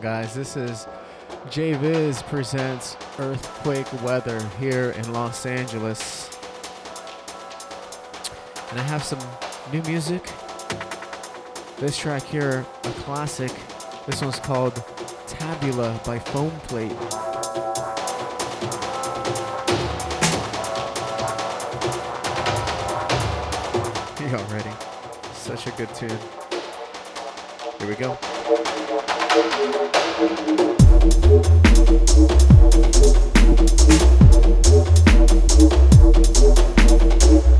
Going, guys? This is JVIZ presents Earthquake Weather here in Los Angeles. And I have some new music. This track here, a classic. This one's called Tabula by Foam Plate. Already. Such a good tune. Here we go. thank you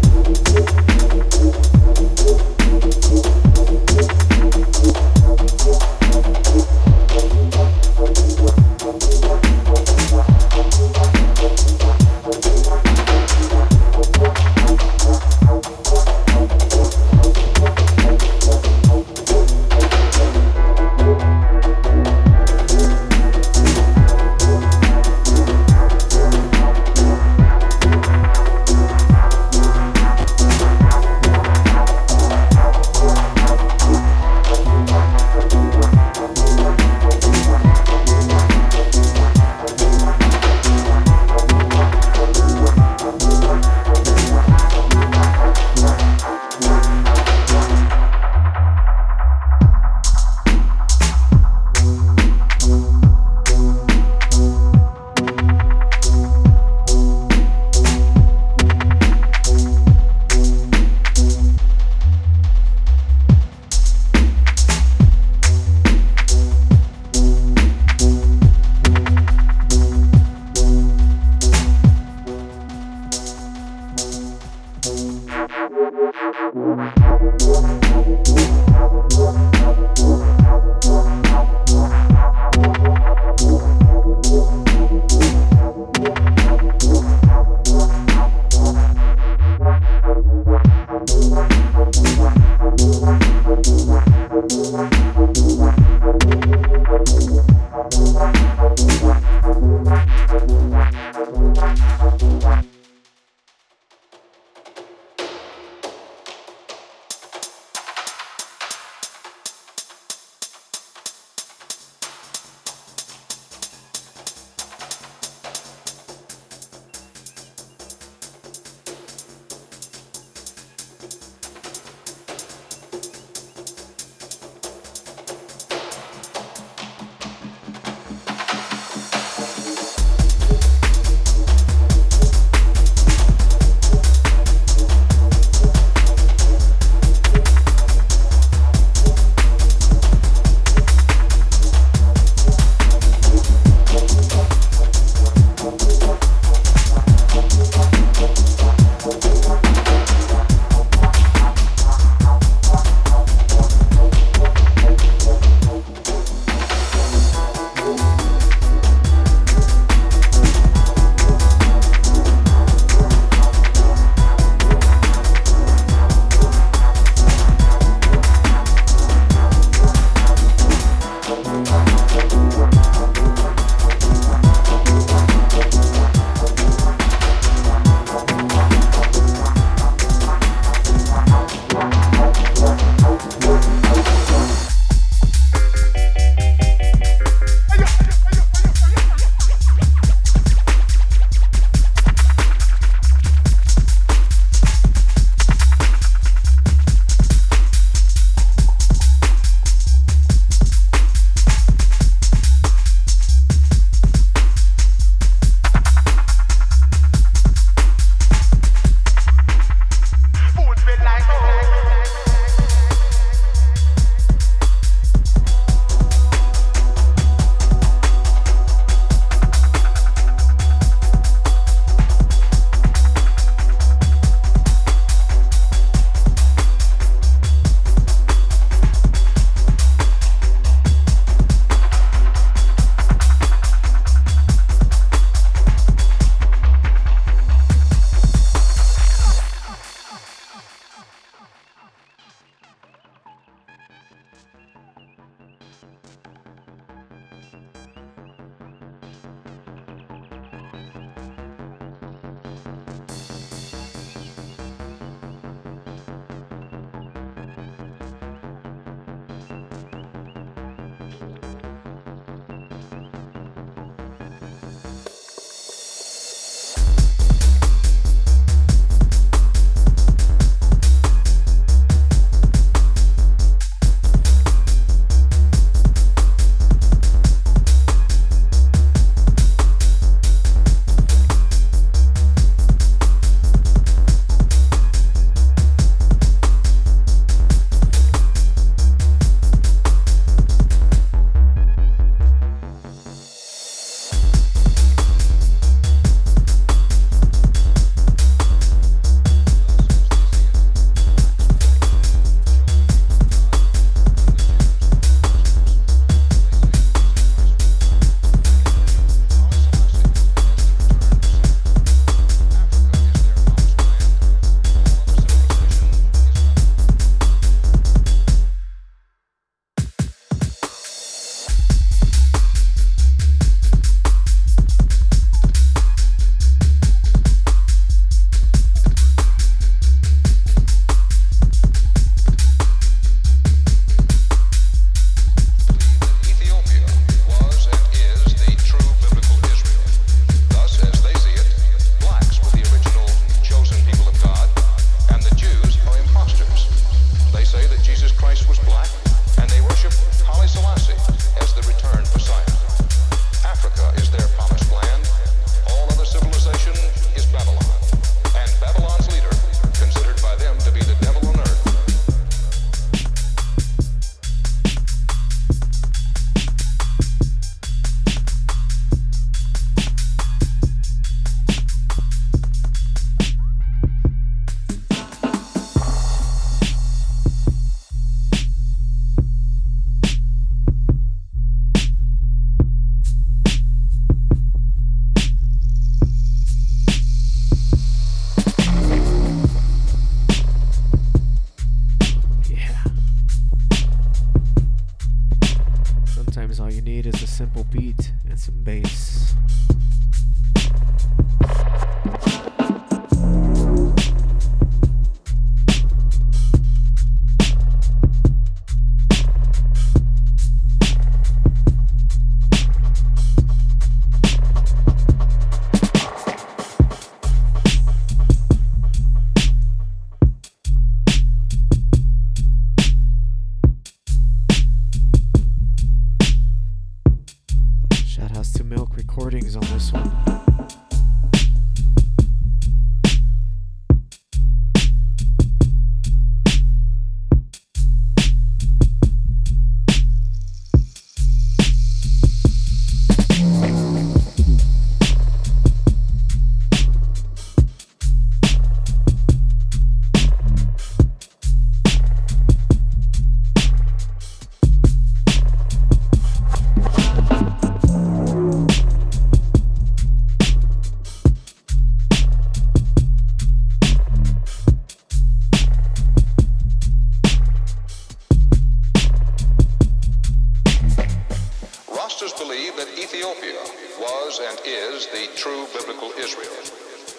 people Israel.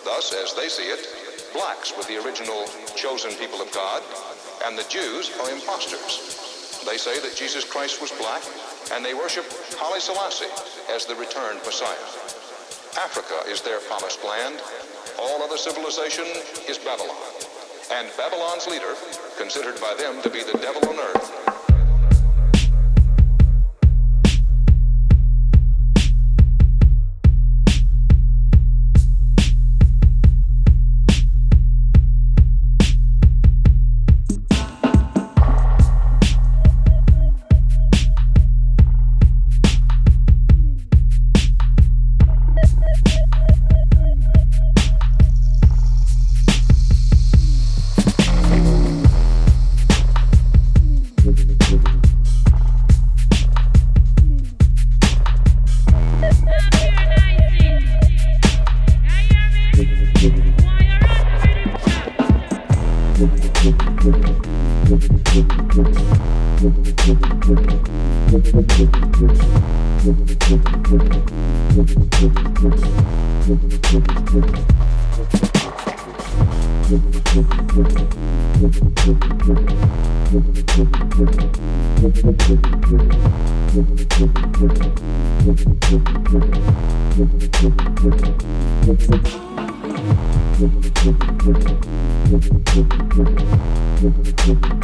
Thus, as they see it, blacks were the original chosen people of God, and the Jews are impostors. They say that Jesus Christ was black, and they worship Haile Selassie as the returned Messiah. Africa is their promised land. All other civilization is Babylon. And Babylon's leader, considered by them to be the devil on earth,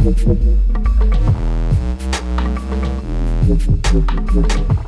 Thank you.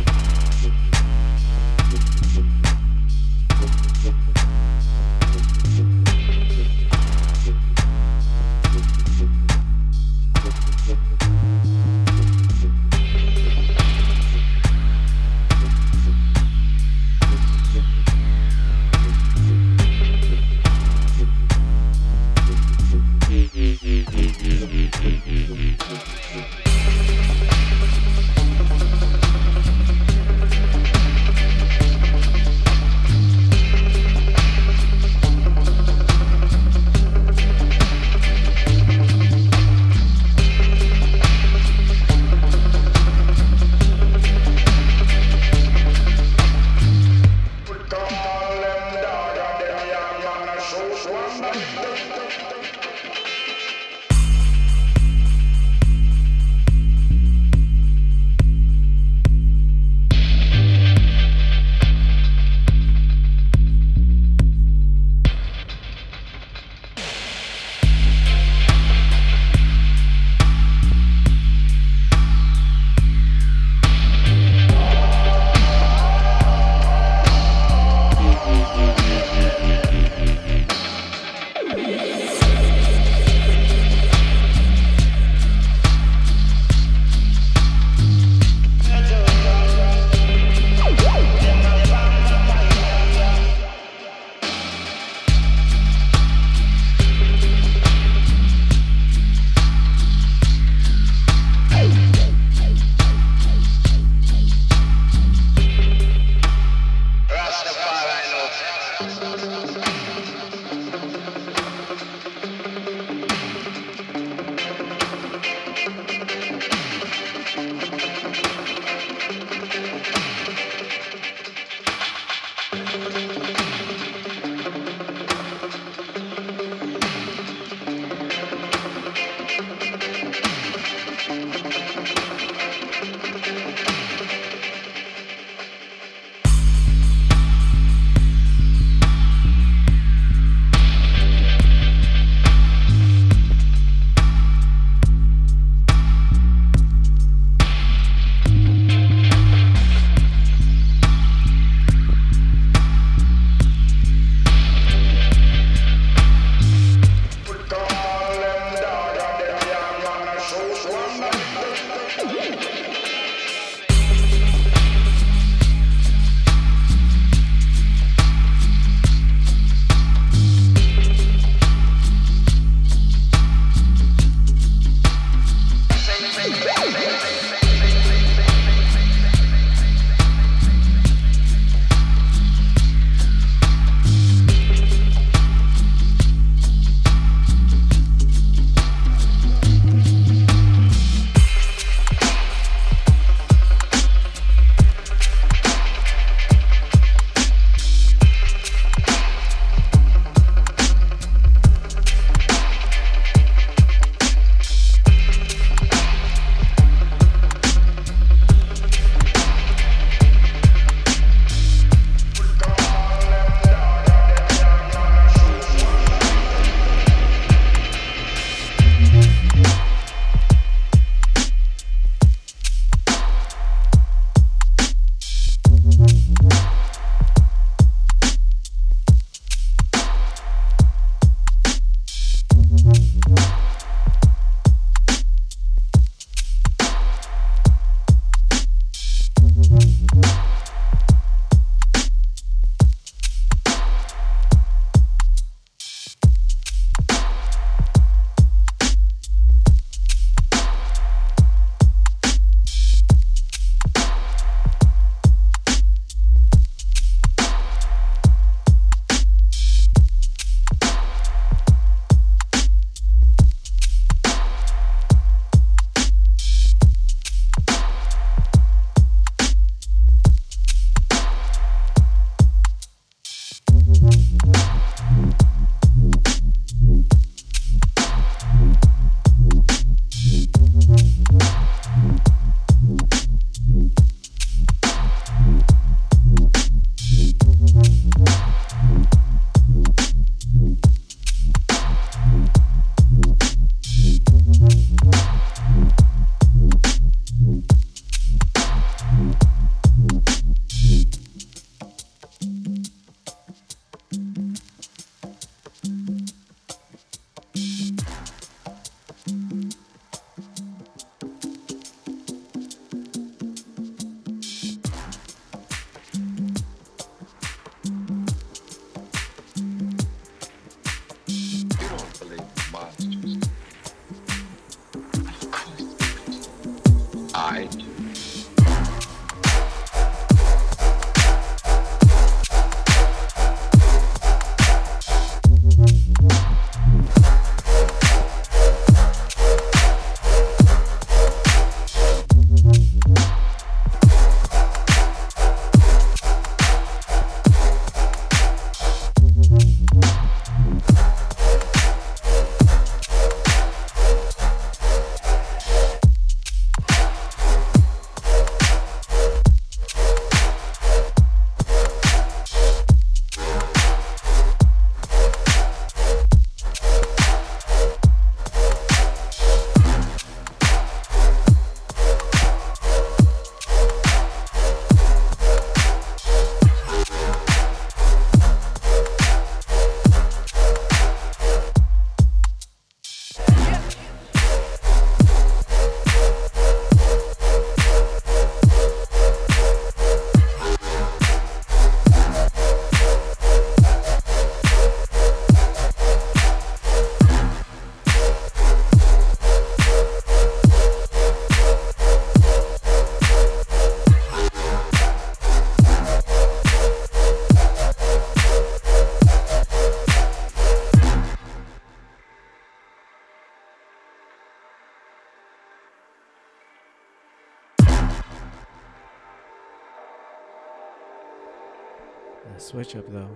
switch up though.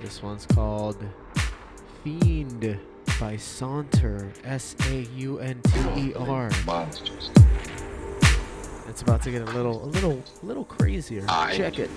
This one's called Fiend by Saunter. S A U N T E R. Monsters. It's about to get a little, a little, a little crazier. Aye. Check it.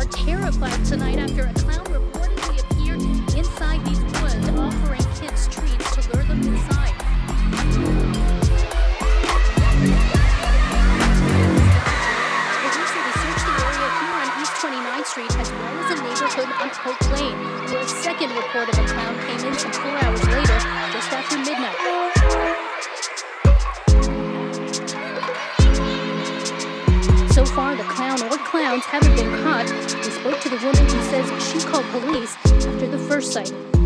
are terrified tonight after a clown reportedly appeared inside these woods offering kids treats to lure them inside. Street as well as a neighborhood on Hope Lane, where a second report of a clown came in some four hours later, just after midnight. So far, the or clowns haven't been caught We spoke to the woman who says she called police after the first sighting.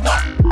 Yeah.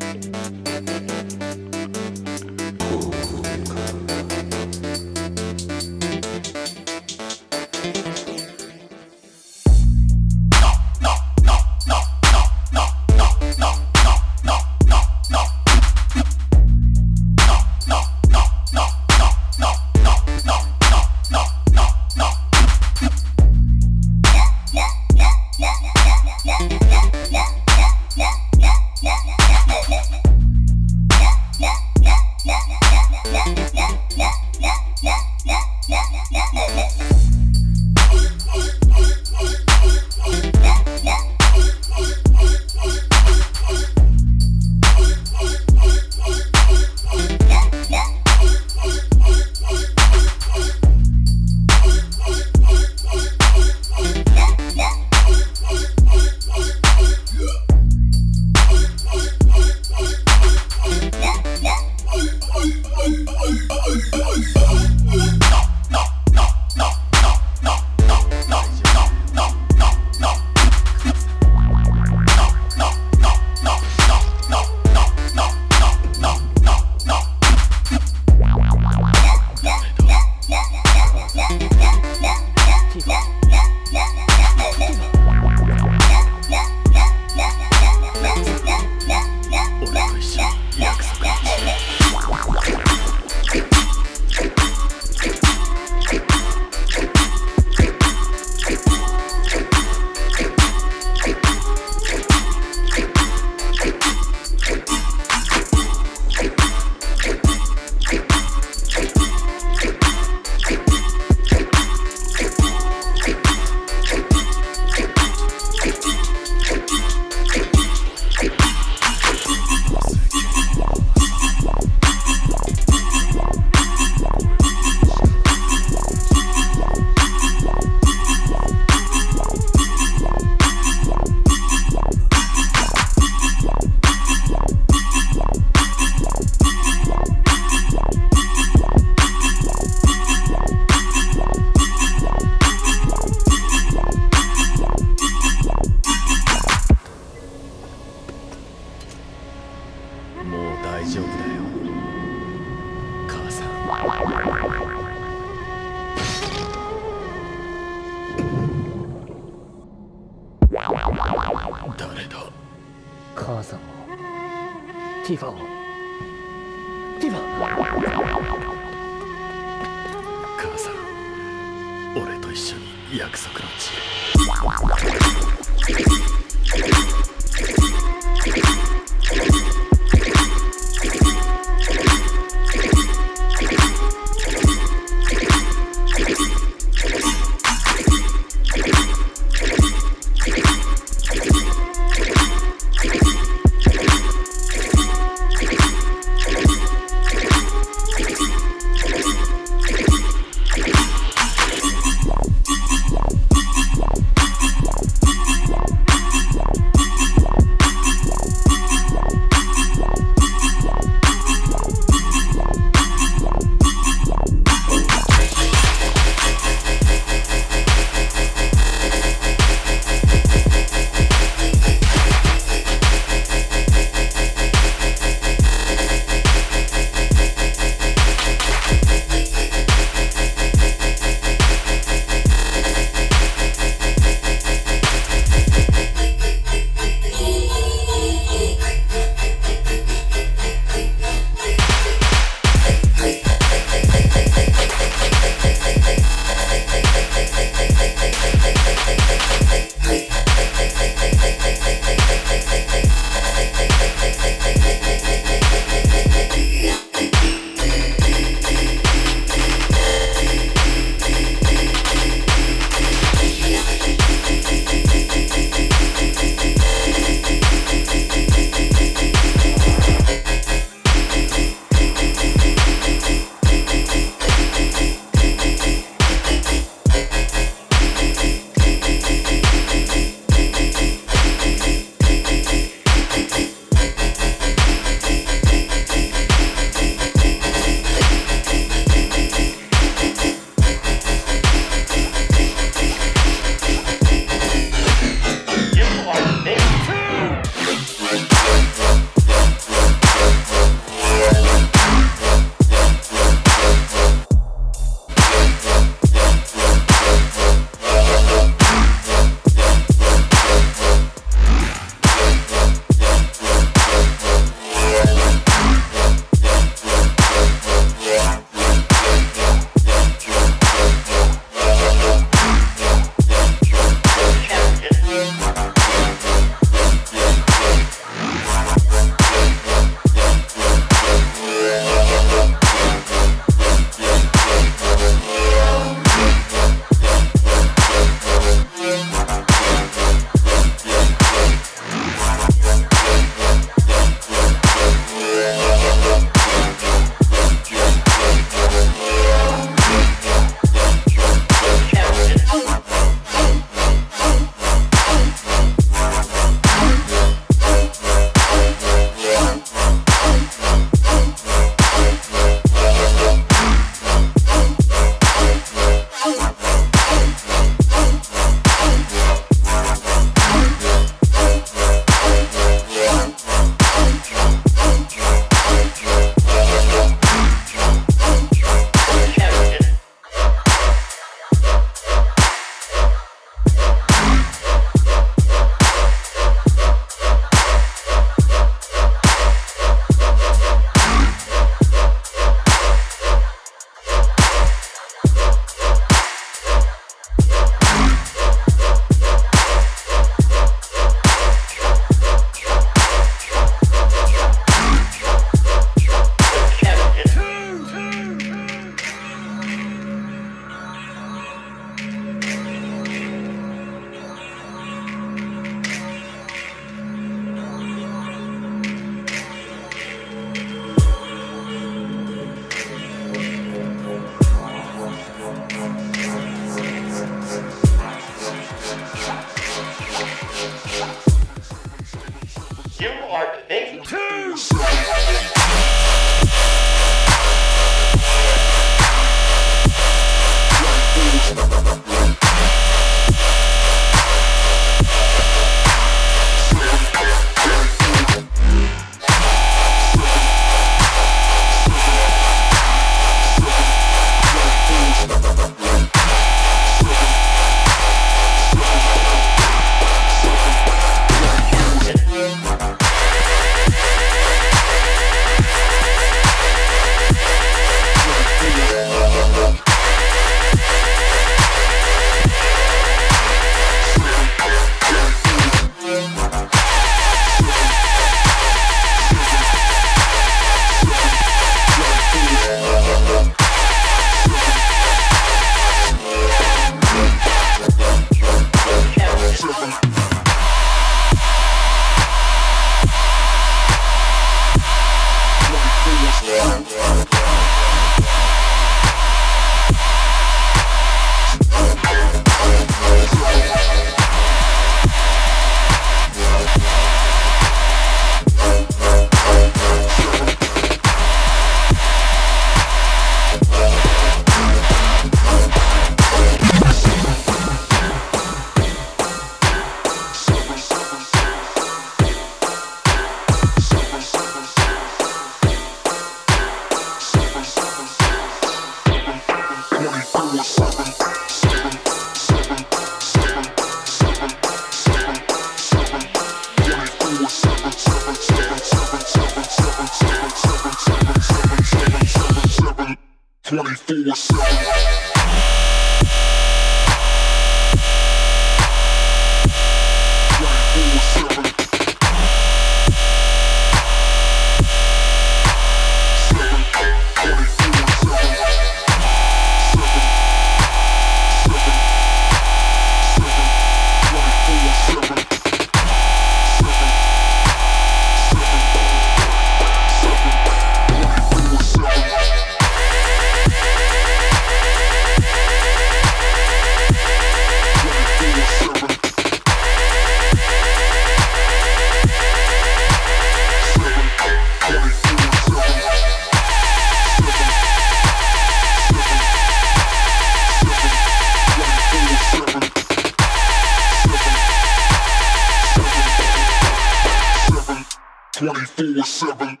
Number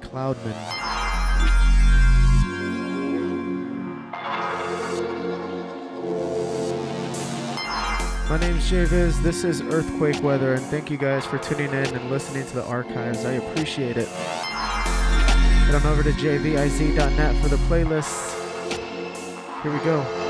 Cloudman. My name is JVIZ. This is Earthquake Weather, and thank you guys for tuning in and listening to the archives. I appreciate it. Head on over to jviz.net for the playlist. Here we go.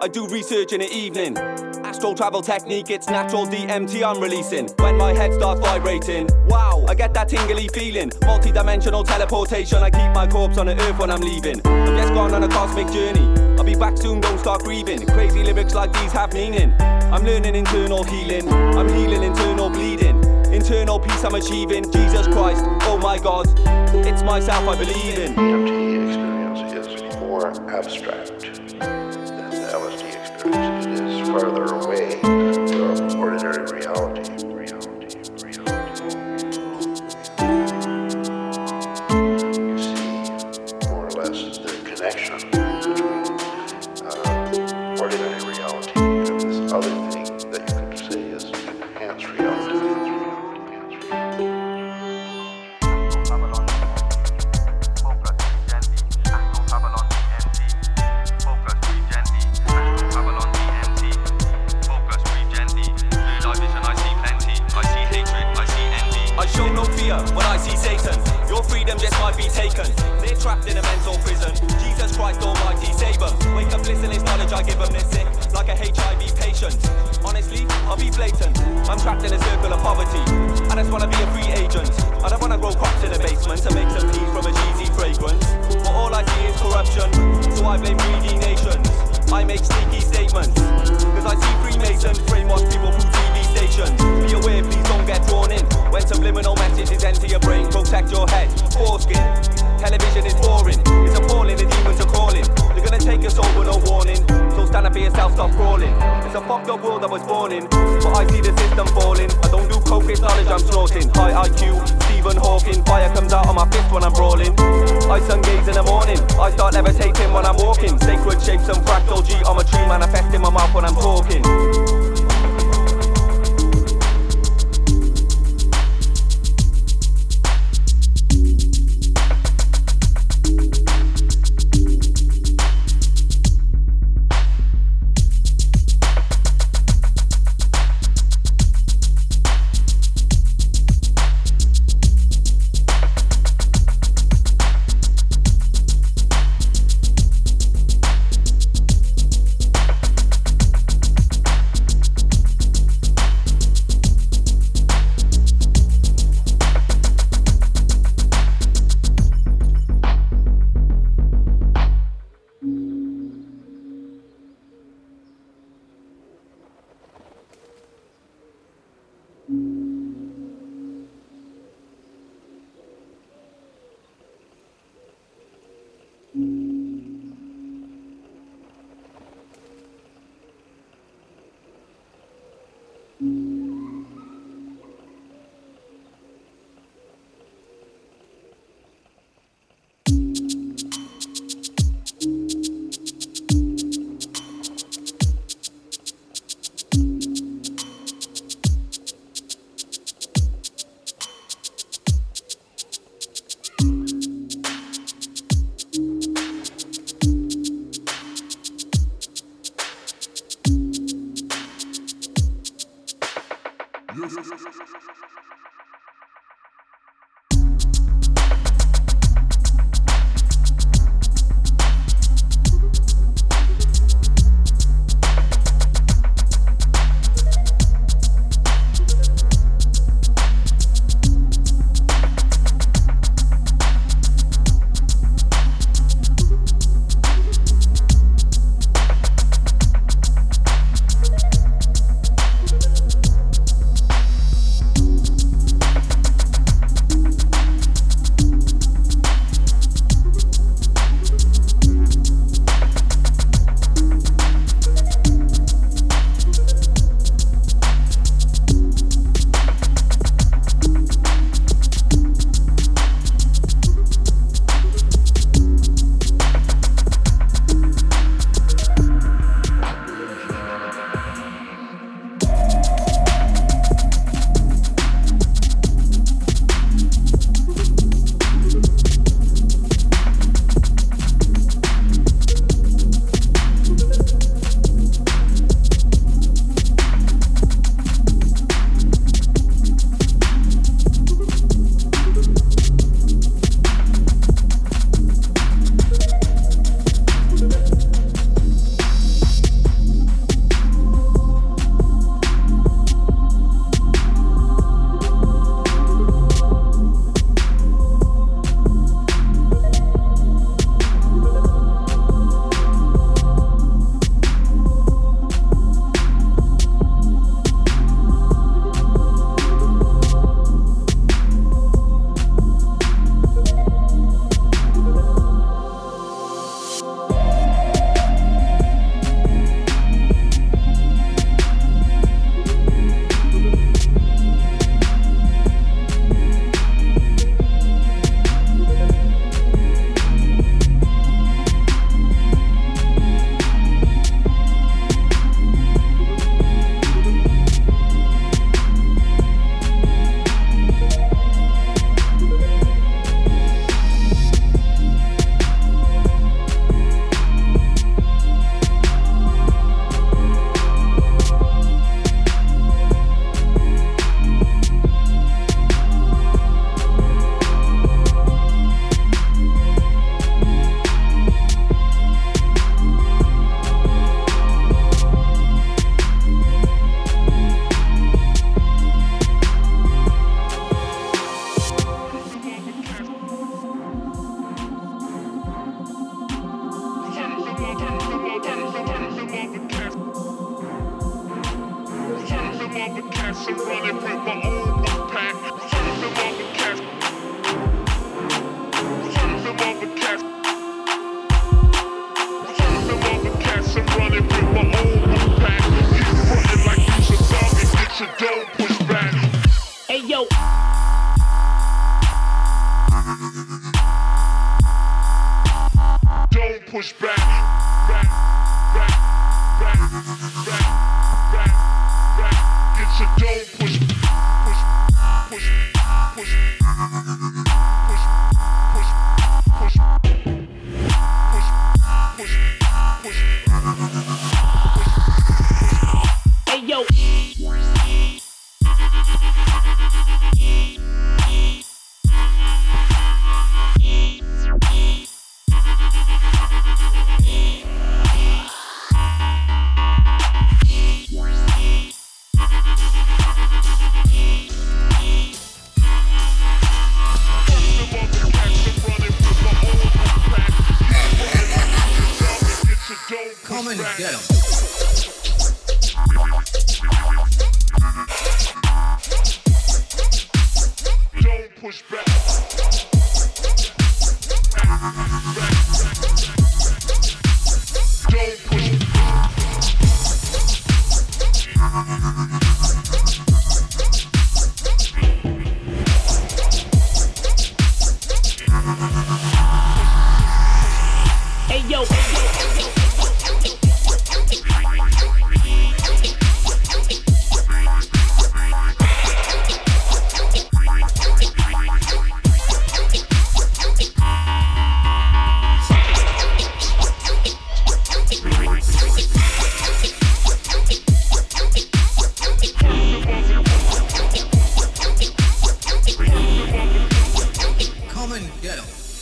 I do research in the evening. Astral travel technique, it's natural DMT I'm releasing. When my head starts vibrating, wow, I get that tingly feeling. Multi dimensional teleportation, I keep my corpse on the earth when I'm leaving. I've just gone on a cosmic journey. I'll be back soon, don't start grieving. Crazy lyrics like these have meaning. I'm learning internal healing, I'm healing internal bleeding. Internal peace I'm achieving. Jesus Christ, oh my God, it's myself I believe in. DMT experience is more abstract further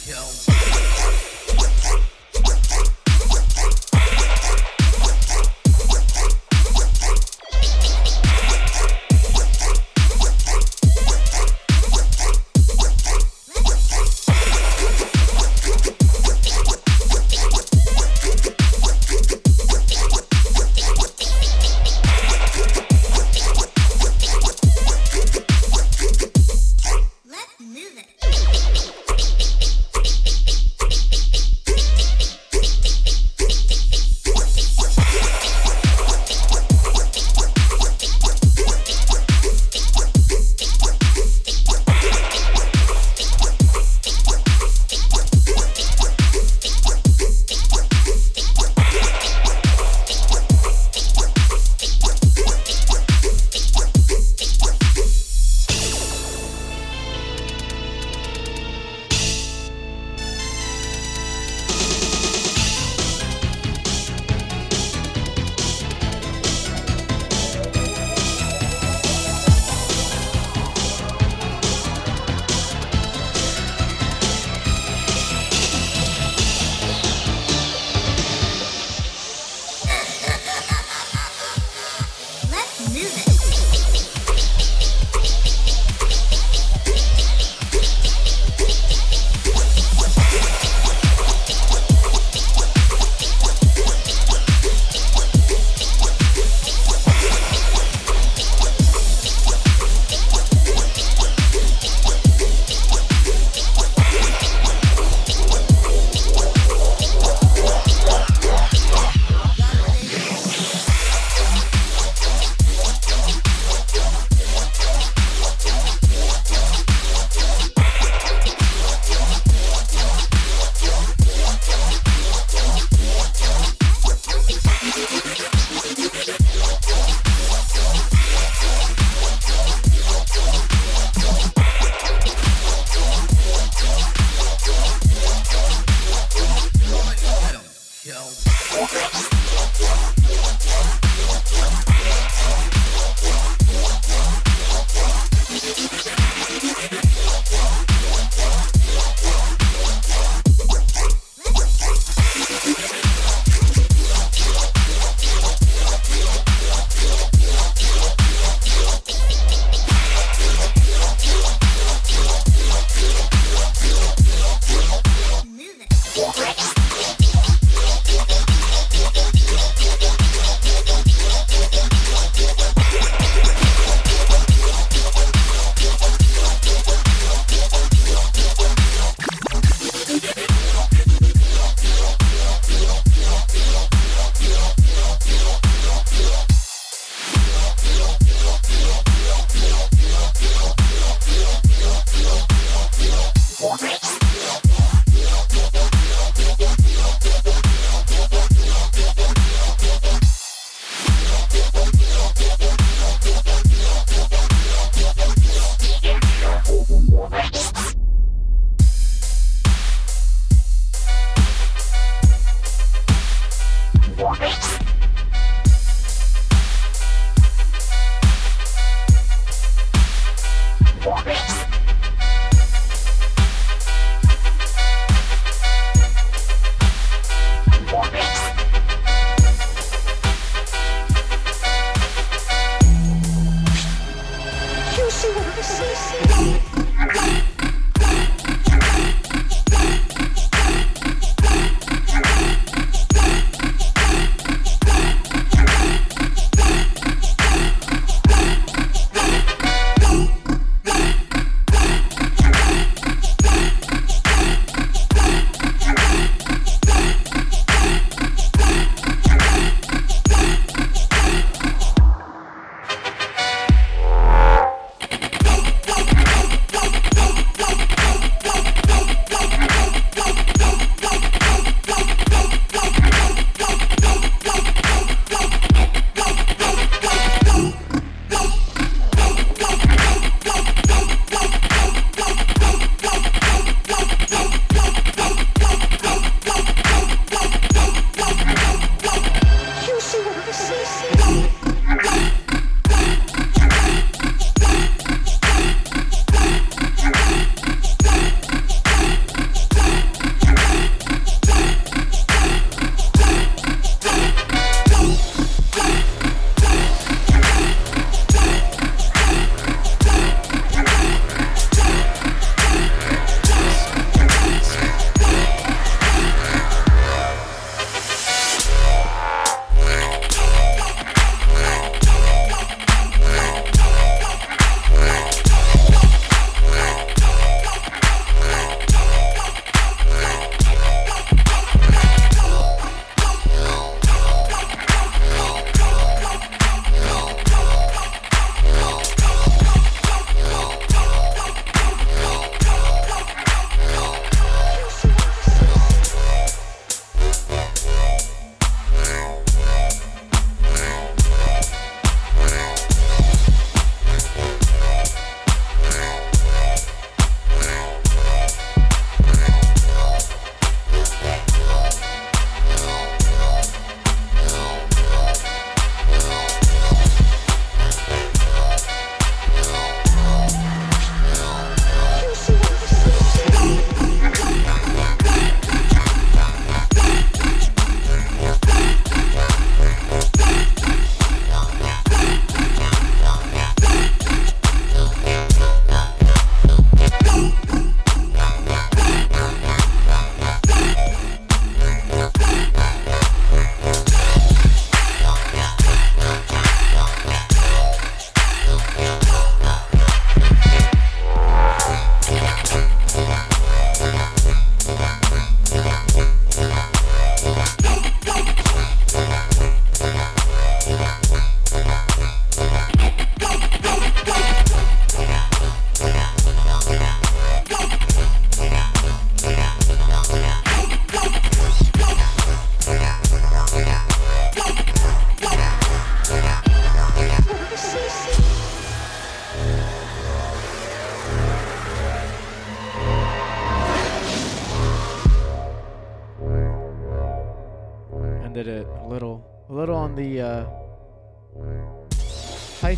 Yo.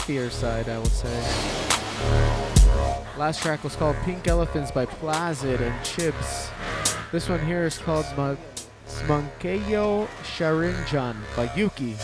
Side, I would say. Last track was called Pink Elephants by Plazid and Chips. This one here is called Smunkeyo Sharinjan by Yuki.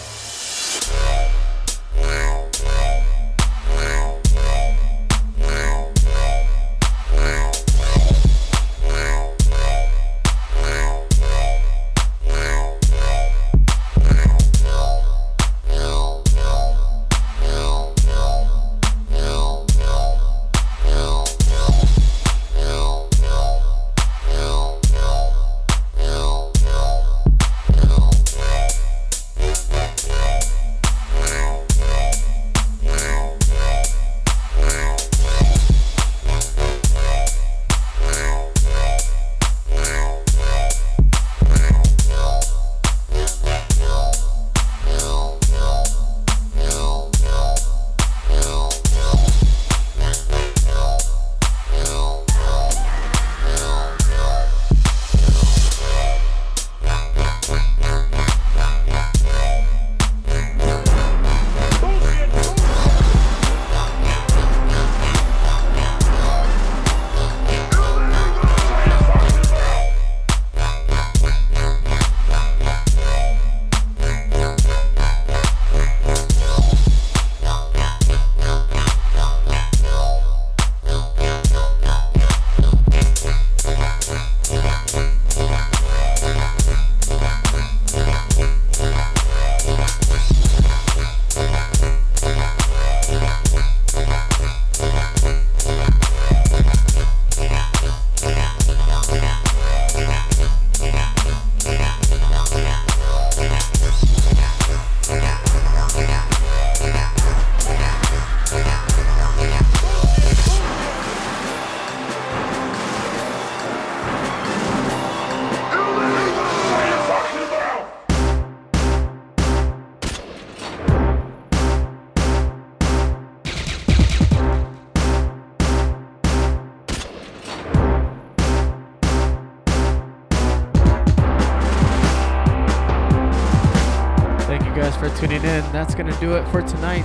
That's going to do it for tonight.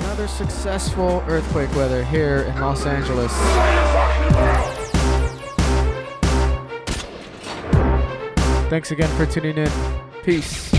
Another successful earthquake weather here in Los Angeles. Thanks again for tuning in. Peace.